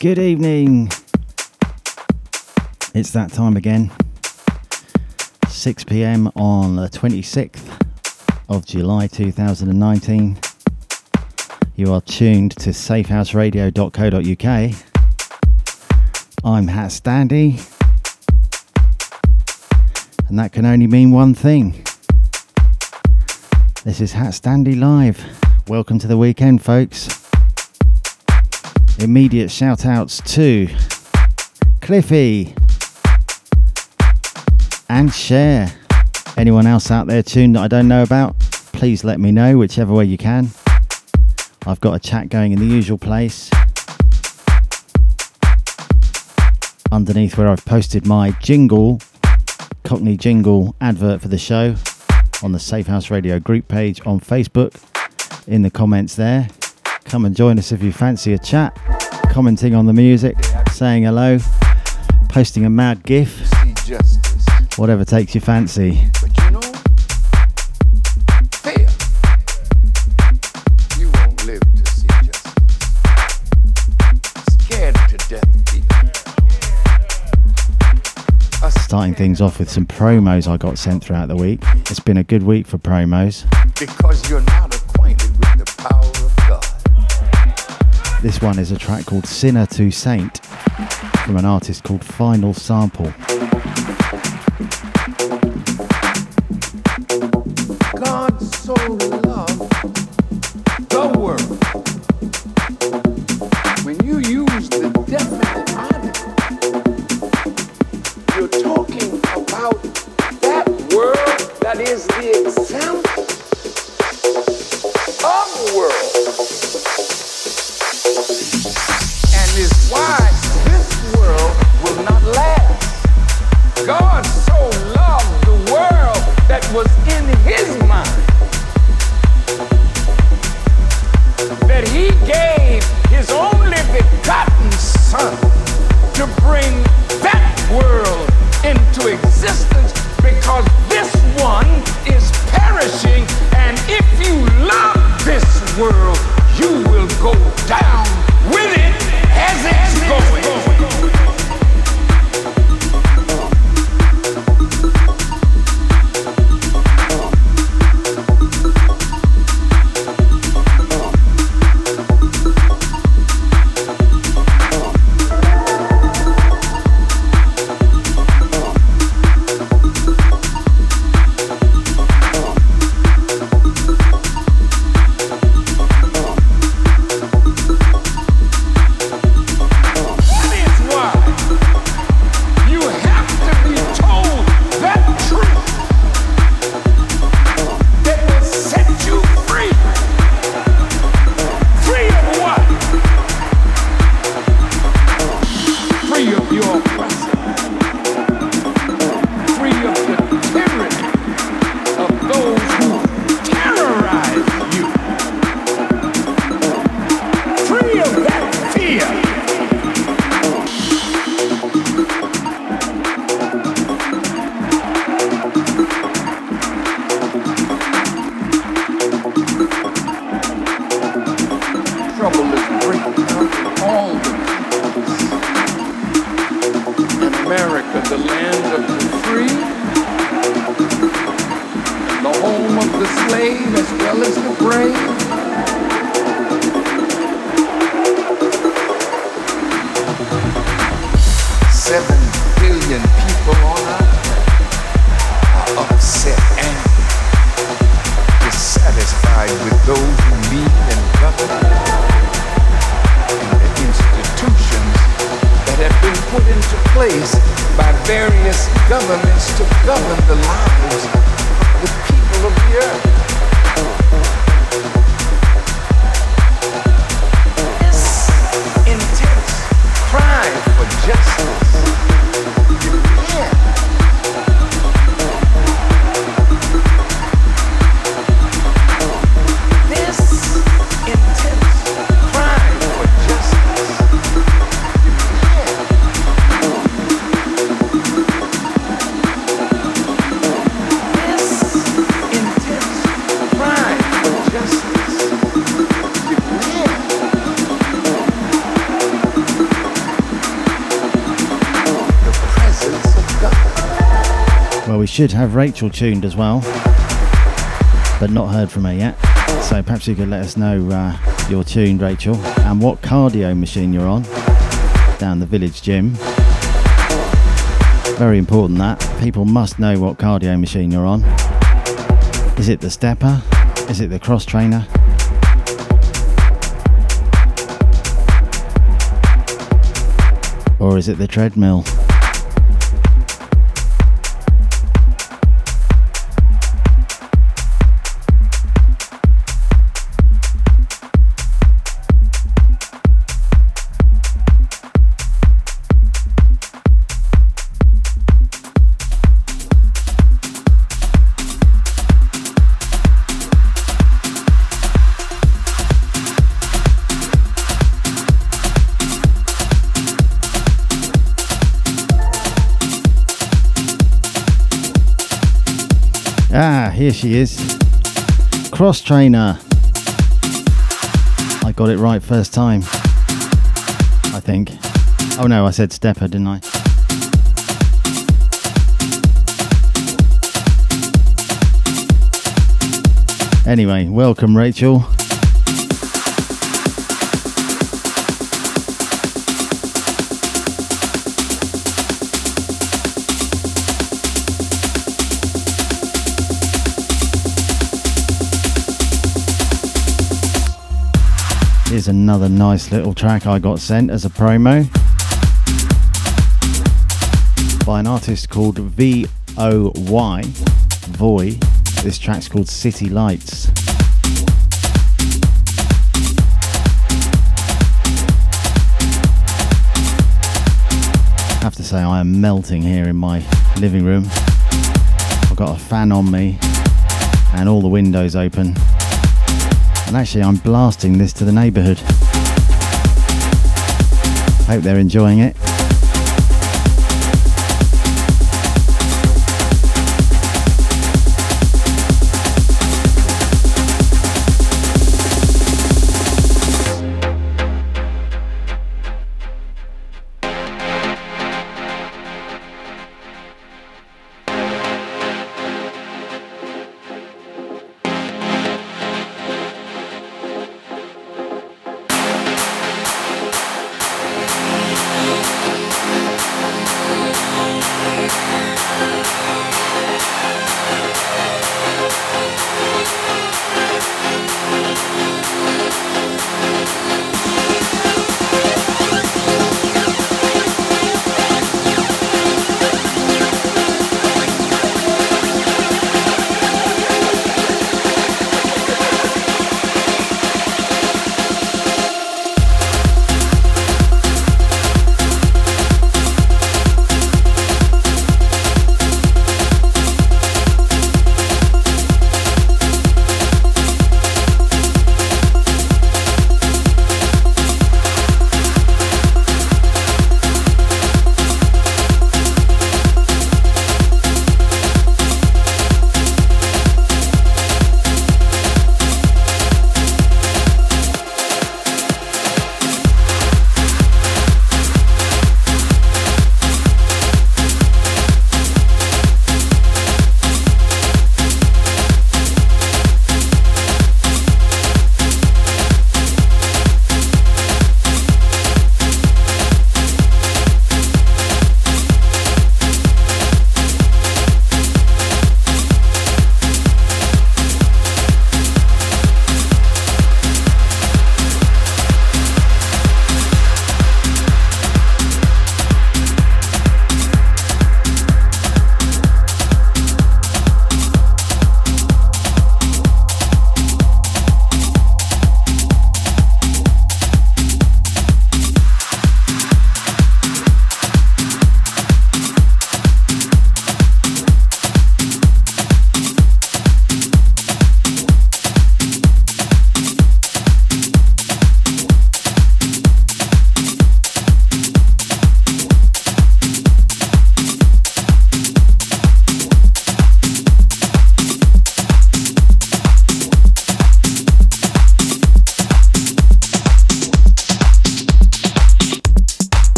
Good evening. It's that time again. 6 pm on the 26th of July 2019. You are tuned to safehouseradio.co.uk. I'm Hat Standy, and that can only mean one thing. This is Hat Standy Live. Welcome to the weekend, folks. Immediate shout outs to Cliffy and Share. Anyone else out there tuned that I don't know about, please let me know, whichever way you can. I've got a chat going in the usual place. Underneath where I've posted my jingle, Cockney jingle advert for the show on the Safe House Radio group page on Facebook. In the comments there, come and join us if you fancy a chat commenting on the music, saying hello, posting a mad gif, whatever takes your fancy. Starting things off with some promos I got sent throughout the week. It's been a good week for promos. This one is a track called Sinner to Saint from an artist called Final Sample. God so loved the world. Should have Rachel tuned as well, but not heard from her yet. So perhaps you could let us know uh, you're tuned, Rachel, and what cardio machine you're on down the village gym. Very important that. People must know what cardio machine you're on. Is it the stepper? Is it the cross trainer? Or is it the treadmill? Here she is. Cross trainer. I got it right first time. I think. Oh no, I said stepper, didn't I? Anyway, welcome Rachel. Another nice little track I got sent as a promo by an artist called V O Y. Voy. This track's called City Lights. I have to say, I am melting here in my living room. I've got a fan on me and all the windows open. And actually, I'm blasting this to the neighbourhood. Hope they're enjoying it.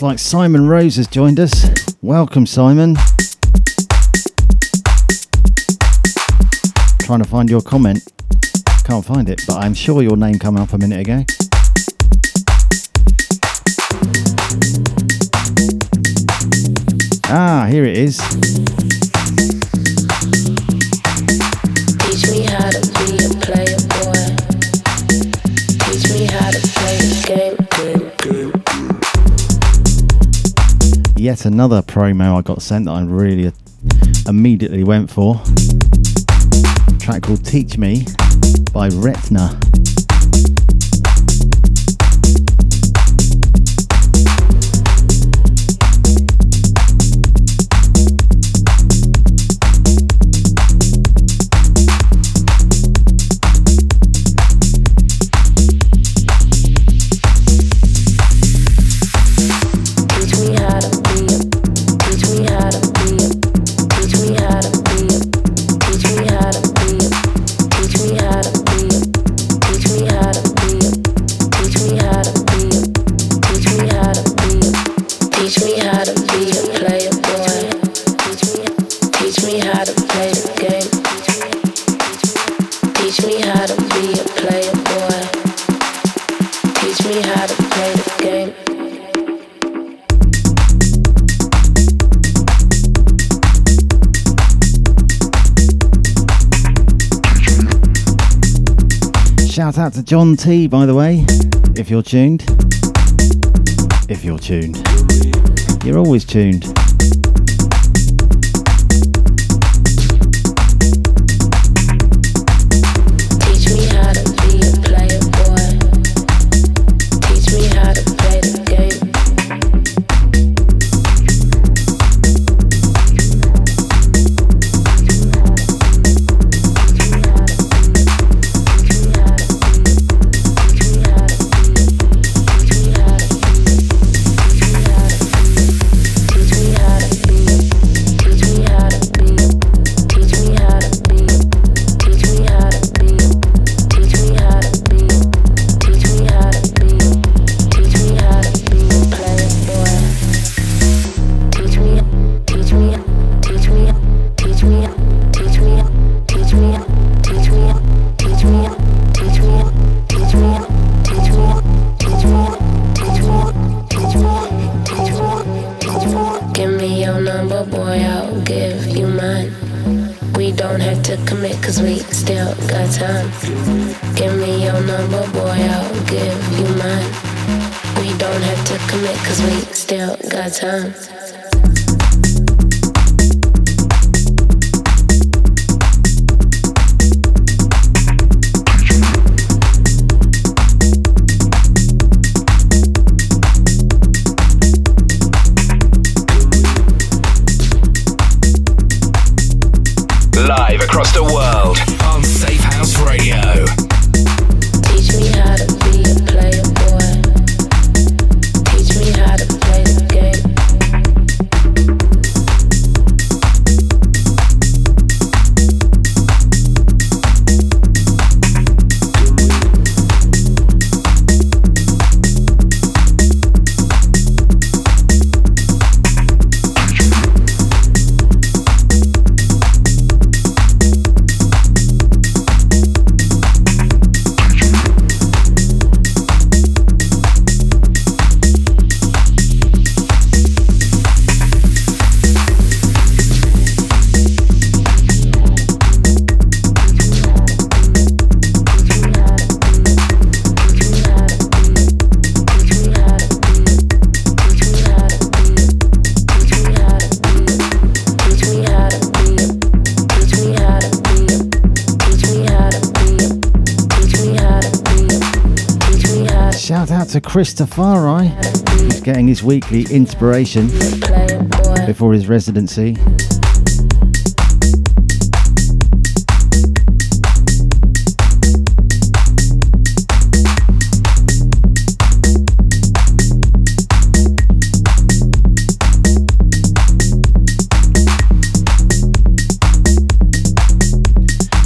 Looks like Simon Rose has joined us. Welcome, Simon. Trying to find your comment. Can't find it, but I'm sure your name came up a minute ago. Ah, here it is. Yet another promo I got sent that I really immediately went for. A track called Teach Me by Retna. T, by the way, if you're tuned. If you're tuned. You're always tuned. Boy I'll give you mine we don't have to commit cause we still got time. Give me your number, boy, I'll give you mine. We don't have to commit cause we still got time. Across the world To He's getting his weekly inspiration before his residency.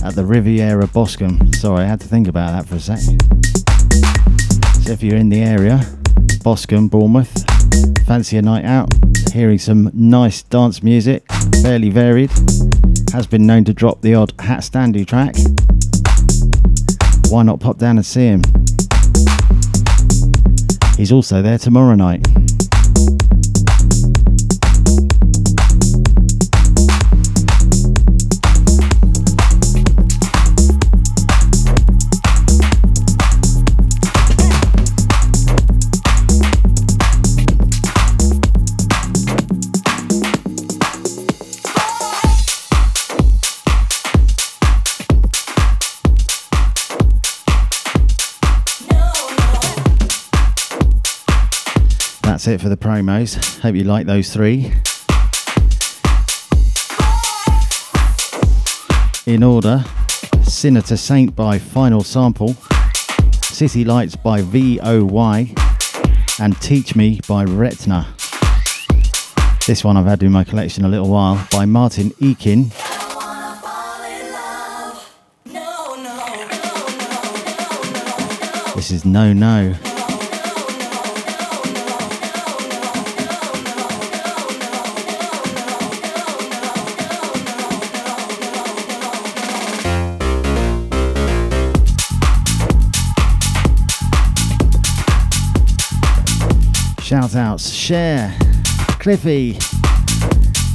At the Riviera Boscombe. Sorry, I had to think about that for a sec. So if you're in the area, Boscombe, Bournemouth, Fancy a night out, hearing some nice dance music, fairly varied. Has been known to drop the odd Hat Standy track. Why not pop down and see him? He's also there tomorrow night. That's it for the promos. Hope you like those three. In order Sinner to Saint by Final Sample, City Lights by VOY, and Teach Me by Retna. This one I've had in my collection a little while by Martin Ikin. This is No No. Shout outs, Share, Cliffy,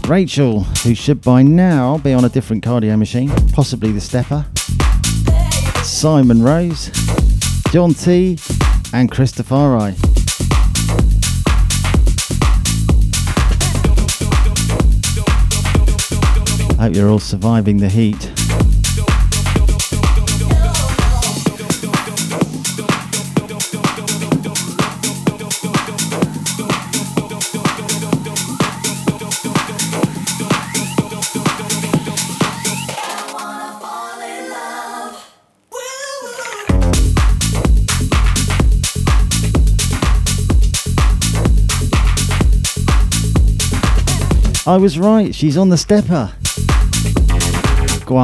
Rachel, who should by now be on a different cardio machine, possibly the stepper, Simon Rose, John T, and Christopher I. Hope you're all surviving the heat. I was right, she's on the stepper. Go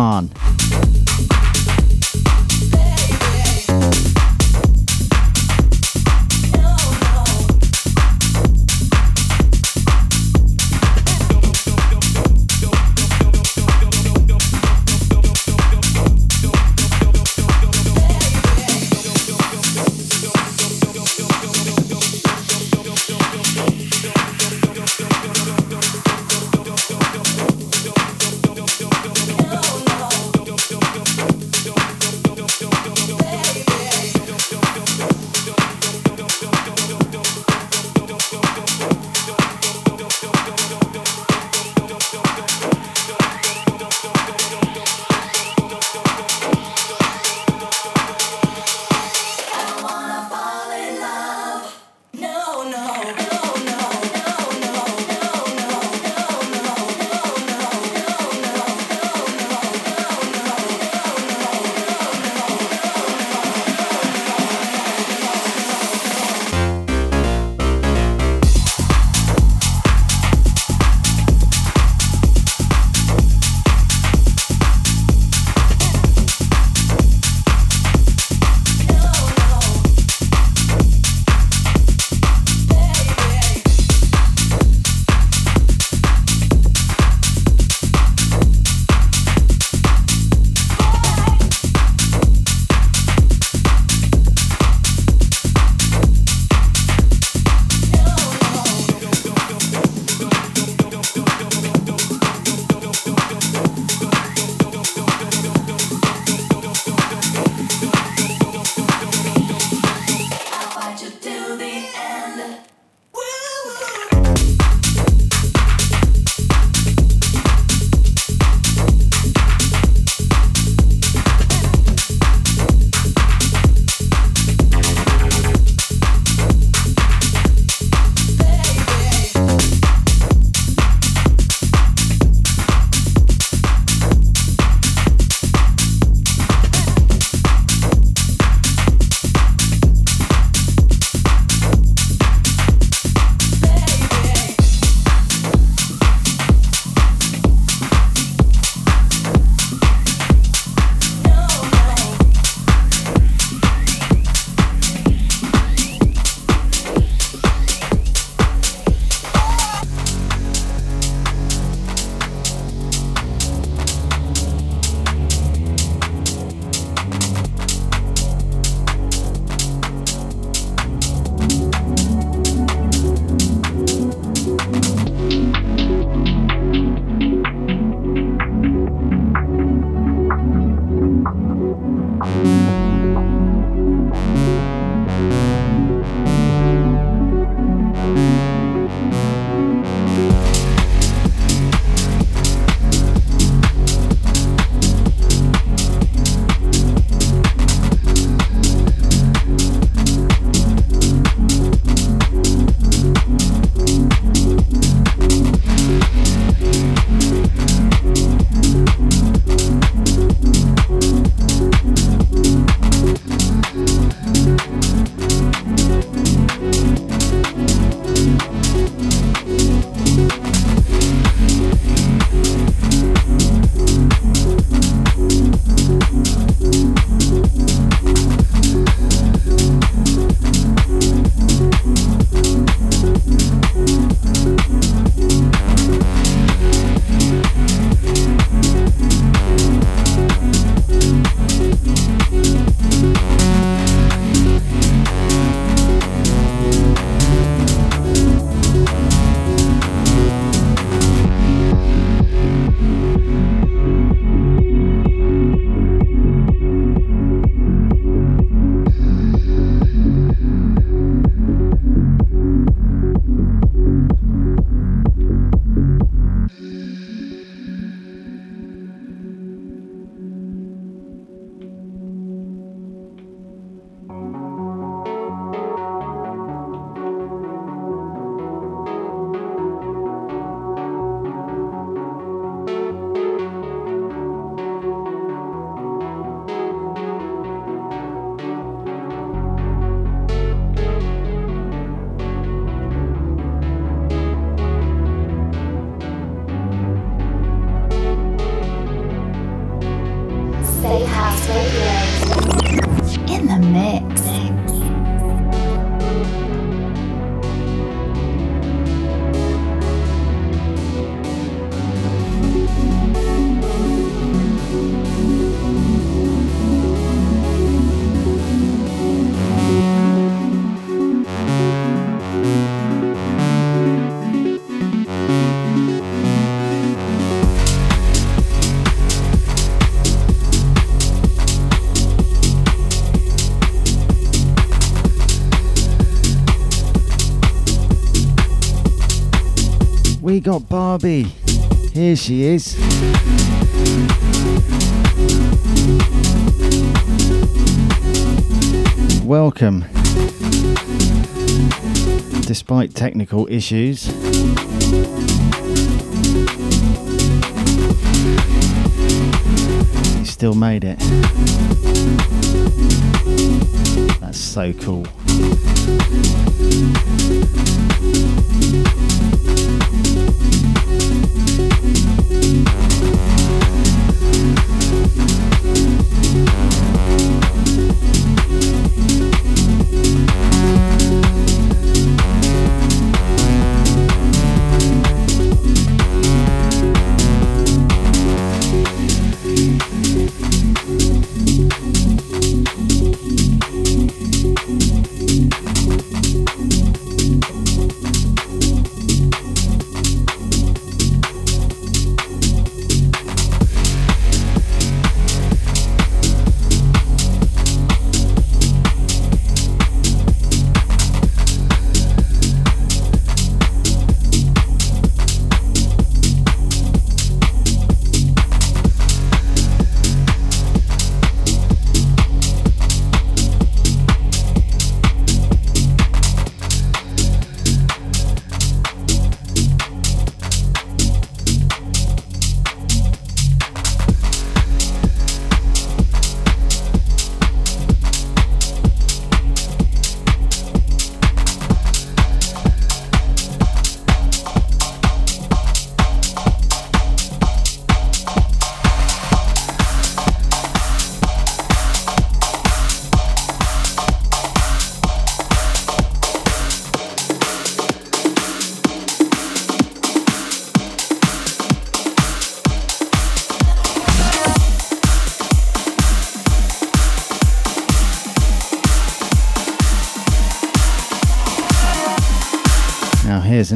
Barbie. Here she is. Welcome. Despite technical issues, he still made it. That's so cool.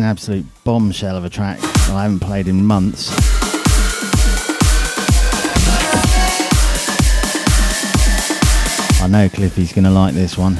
absolute bombshell of a track that I haven't played in months. I know Cliffy's going to like this one.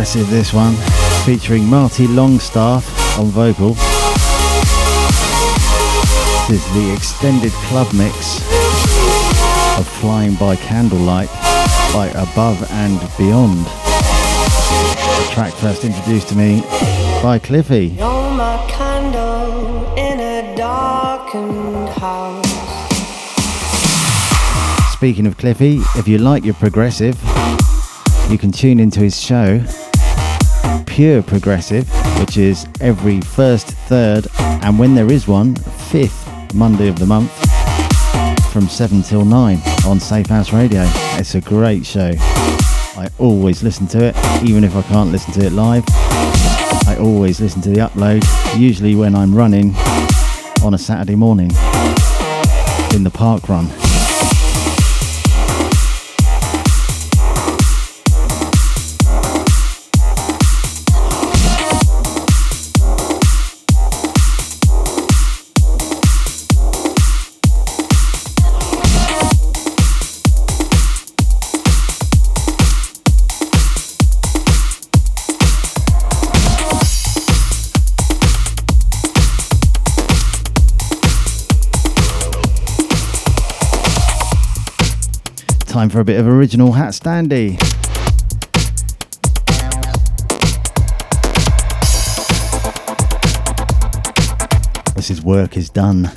This one, featuring Marty Longstaff on vocal. This is the extended club mix of Flying by Candlelight by Above and Beyond. The track first introduced to me by Cliffy. You're my candle in a darkened house. Speaking of Cliffy, if you like your progressive, you can tune into his show, Pure Progressive, which is every first, third, and when there is one, fifth Monday of the month from 7 till 9 on Safehouse Radio. It's a great show. I always listen to it, even if I can't listen to it live. I always listen to the upload, usually when I'm running on a Saturday morning in the park run. Time for a bit of original HatStandy. This is work is done.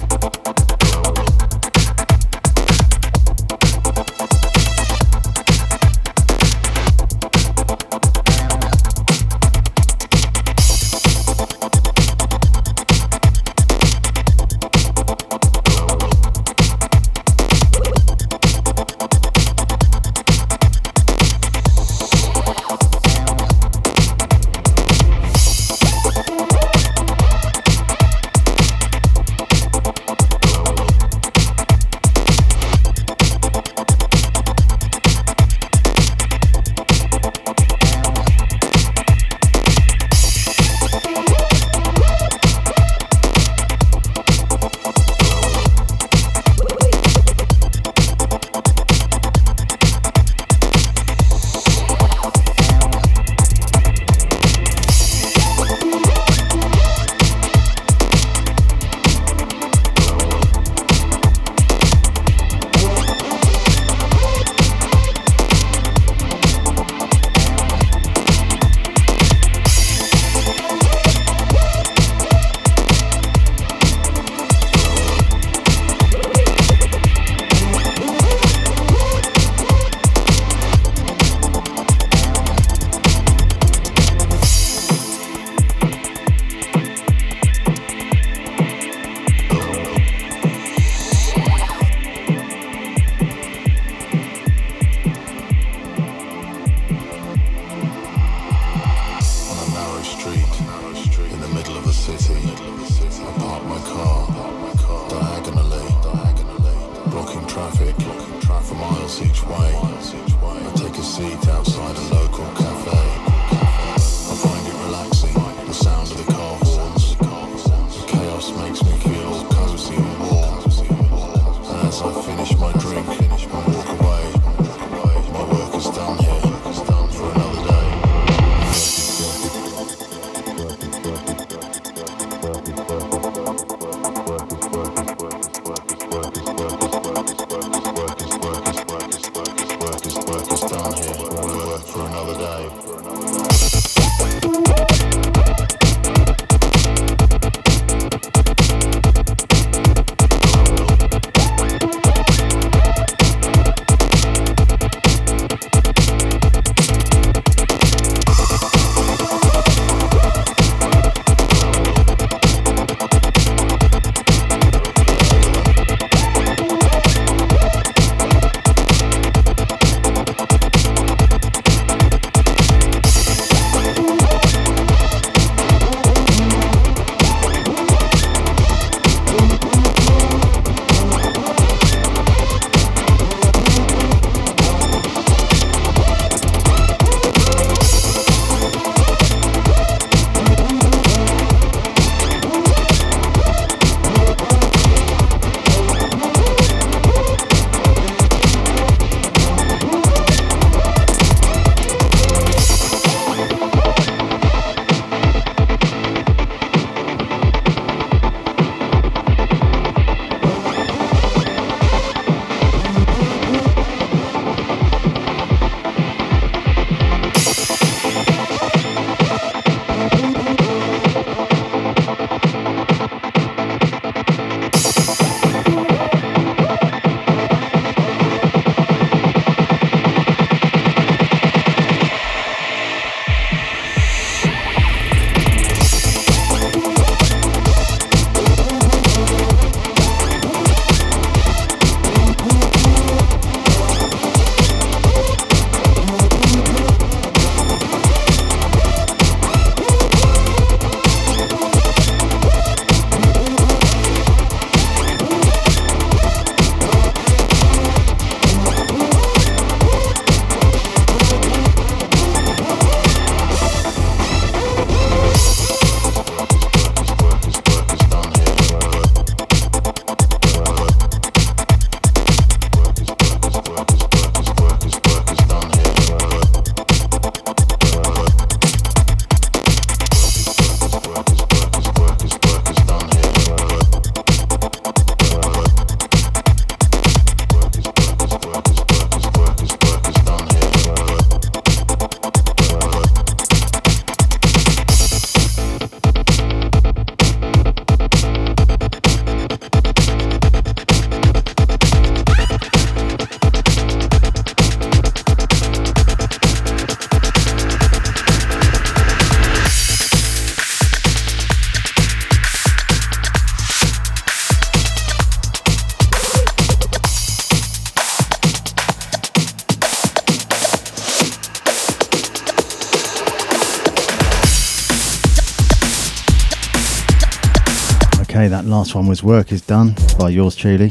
Last one was Work is Done by yours truly.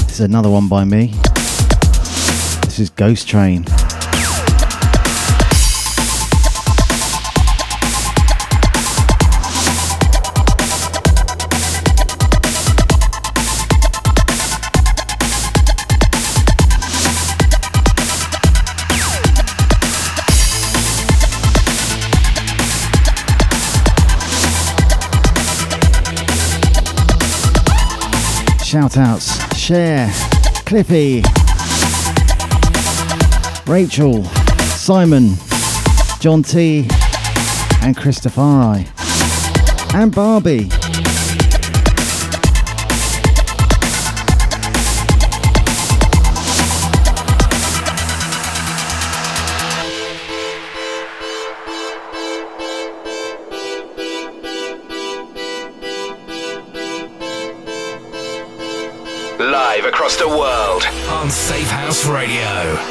This is another one by me. This is Ghost Train. Shout outs Cher, Cliffy, Rachel, Simon, John T, and Christopher and Barbie. Radio.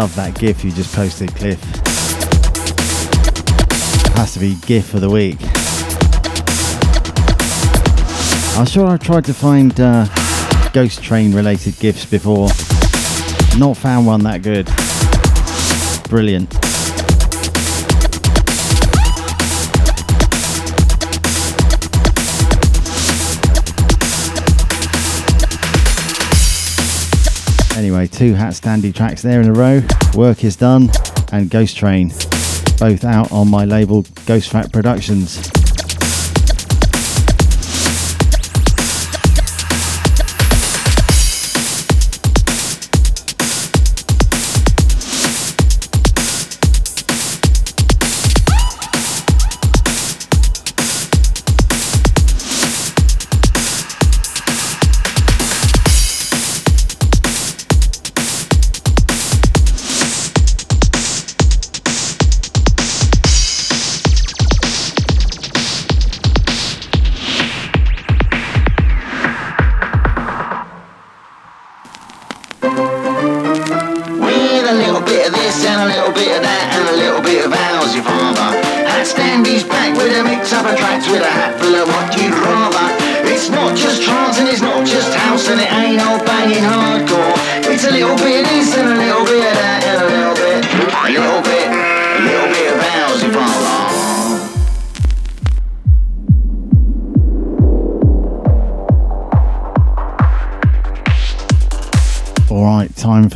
Love that GIF you just posted, Cliff. Has to be GIF of the week. I'm sure I've tried to find uh, Ghost Train related GIFs before. Not found one that good. Brilliant. Anyway, two HatStandy tracks there in a row. Work is done and Ghost Train, both out on my label Ghost Fat Productions.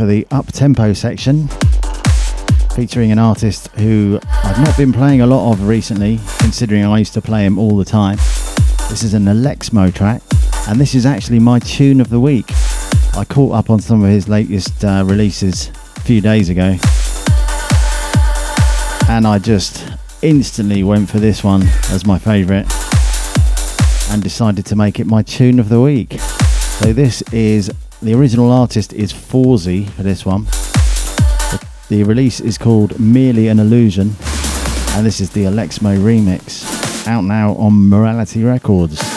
For the up tempo section featuring an artist who I've not been playing a lot of recently, considering I used to play him all the time. This is an AlexMo track, and this is actually my tune of the week. I caught up on some of his latest uh, releases a few days ago, and I just instantly went for this one as my favourite and decided to make it my tune of the week. So this is the original artist is Fawzy for this one. The, the release is called Merely an Illusion, and this is the AlexMo remix, out now on Morality Records.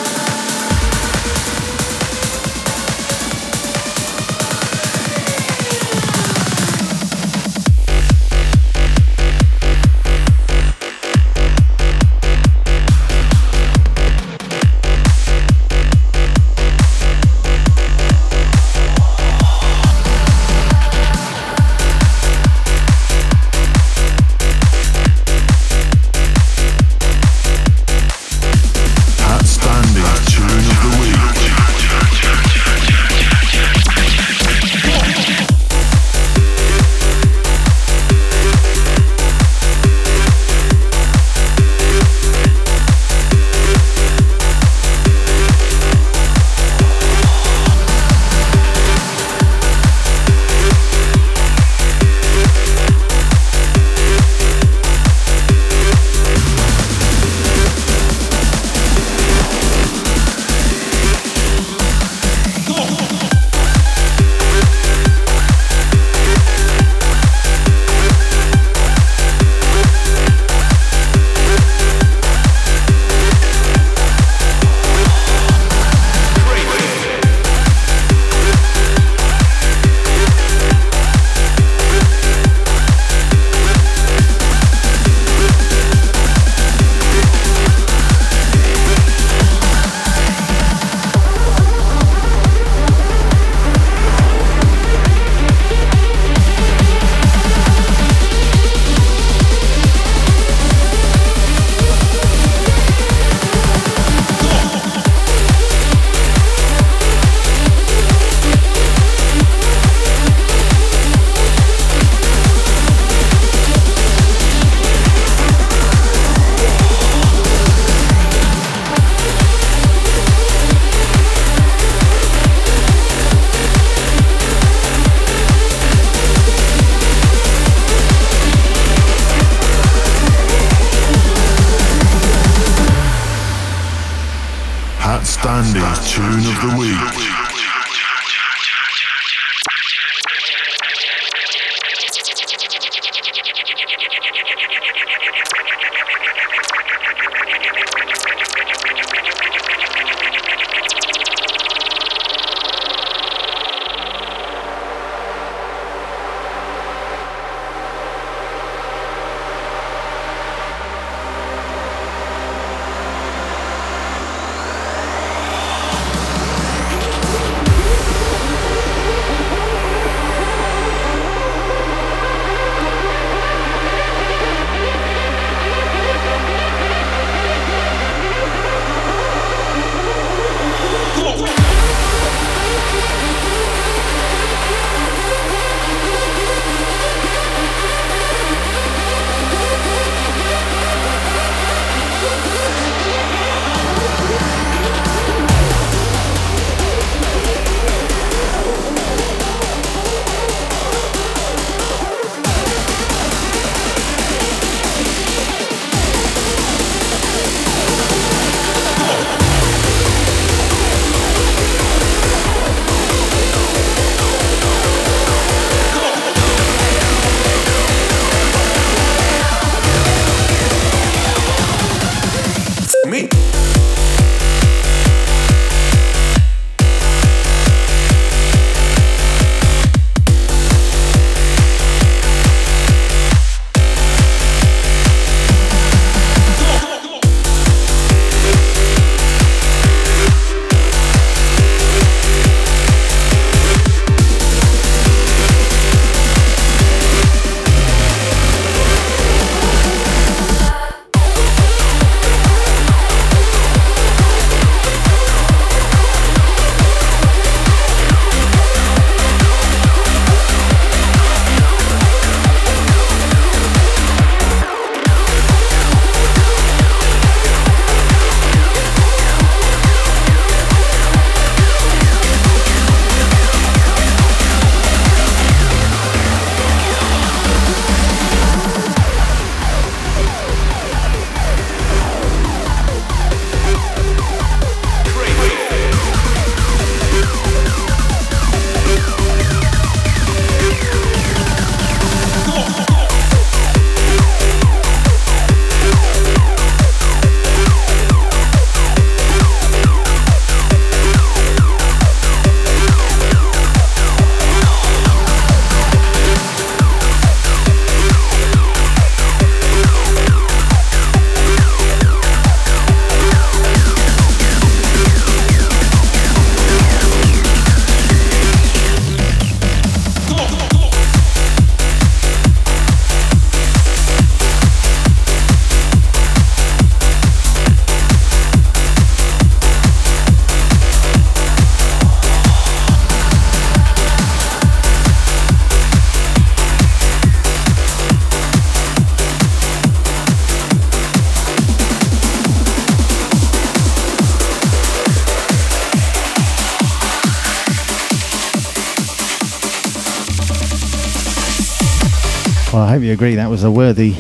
Agree that was a worthy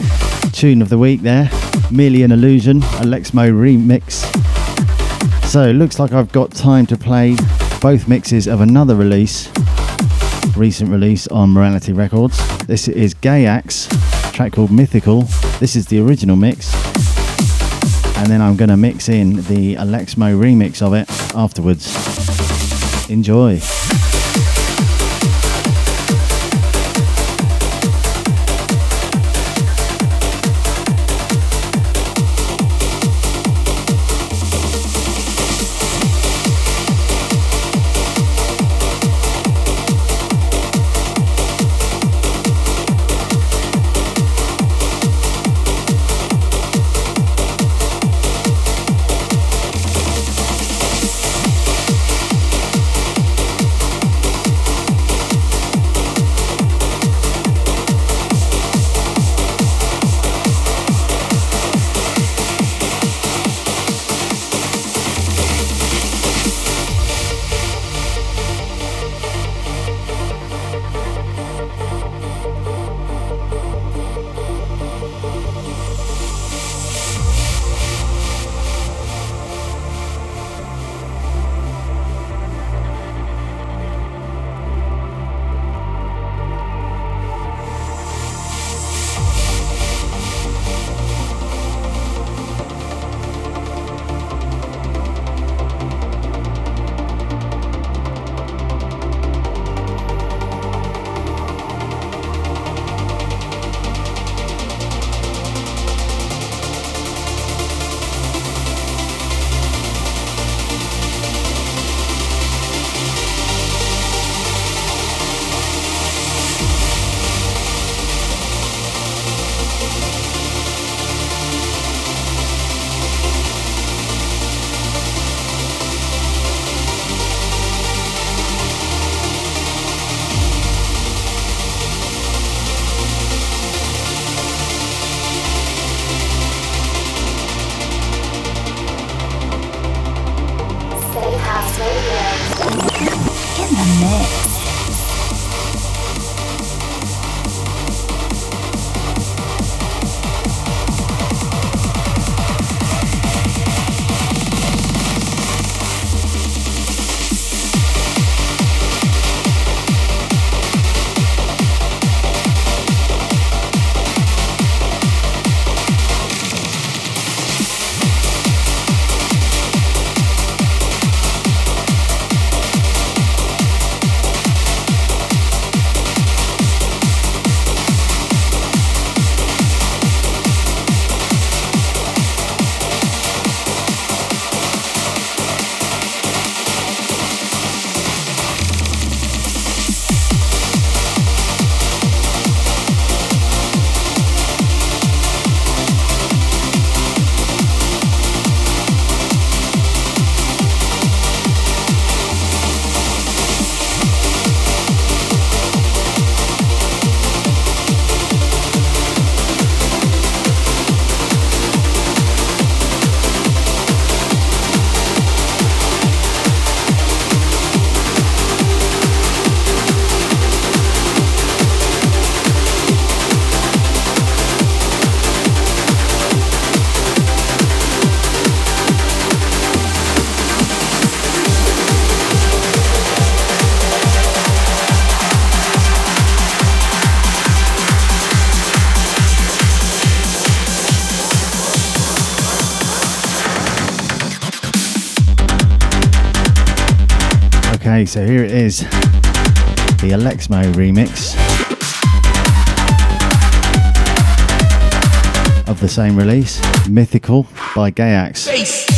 tune of the week there. Merely an Illusion, AlexMo remix. So, looks like I've got time to play both mixes of another release, recent release on Morality Records. This is Gayax, track called Mythical. This is the original mix. And then I'm going to mix in the AlexMo remix of it afterwards. Enjoy. Okay, so here it is the AlexMo remix of the same release, Mythical by Gayax. I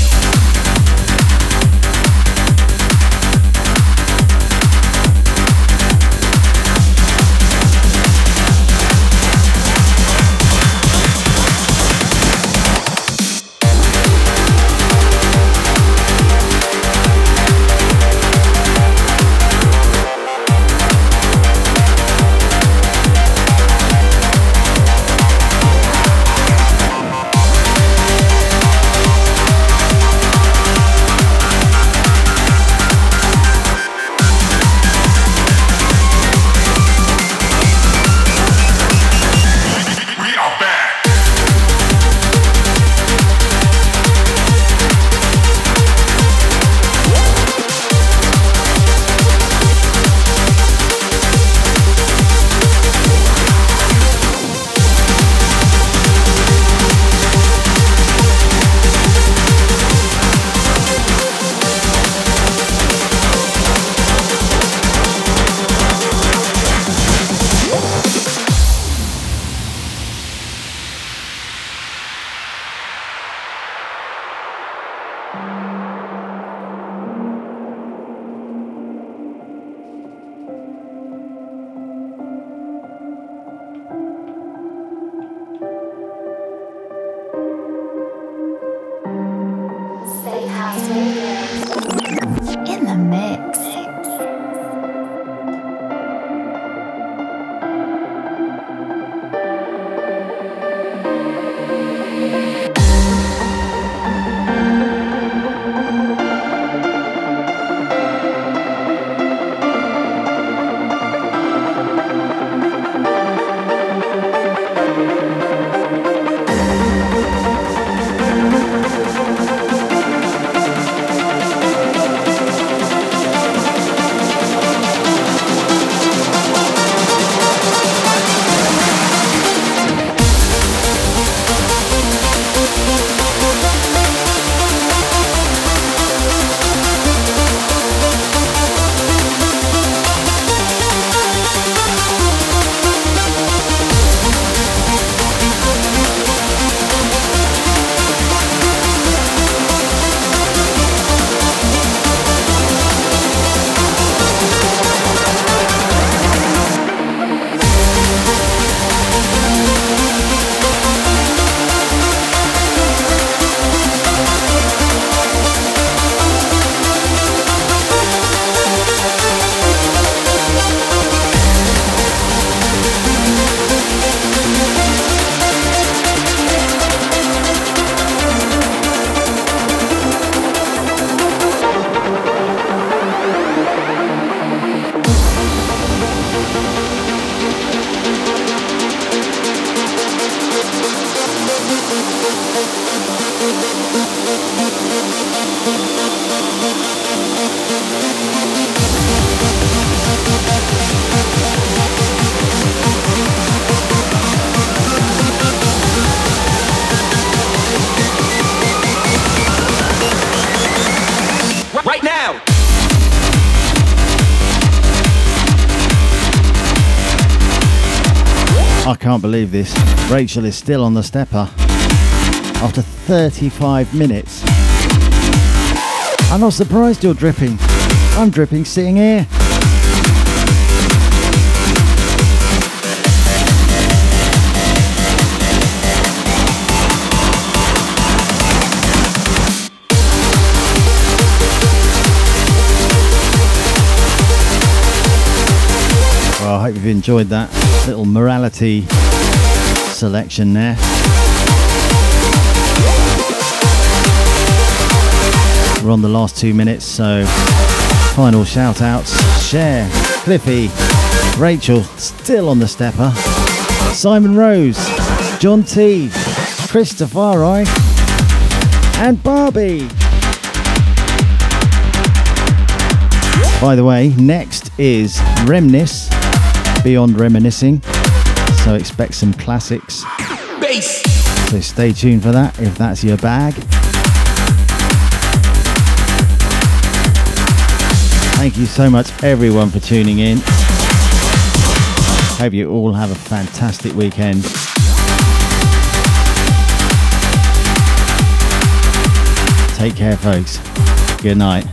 can't believe this. Rachel is still on the stepper after 35 minutes. I'm not surprised you're dripping. I'm dripping sitting here. Well, I hope you've enjoyed that little morality selection there. We're on the last two minutes, so final shout outs. Cher, Cliffy, Rachel, still on the stepper. Simon Rose, John T, Christopher I, and Barbie. By the way, next is Remnis, Beyond Reminiscing. So expect some classics. Bass. So stay tuned for that if that's your bag. Thank you so much, everyone, for tuning in. Hope you all have a fantastic weekend. Take care, folks. Good night.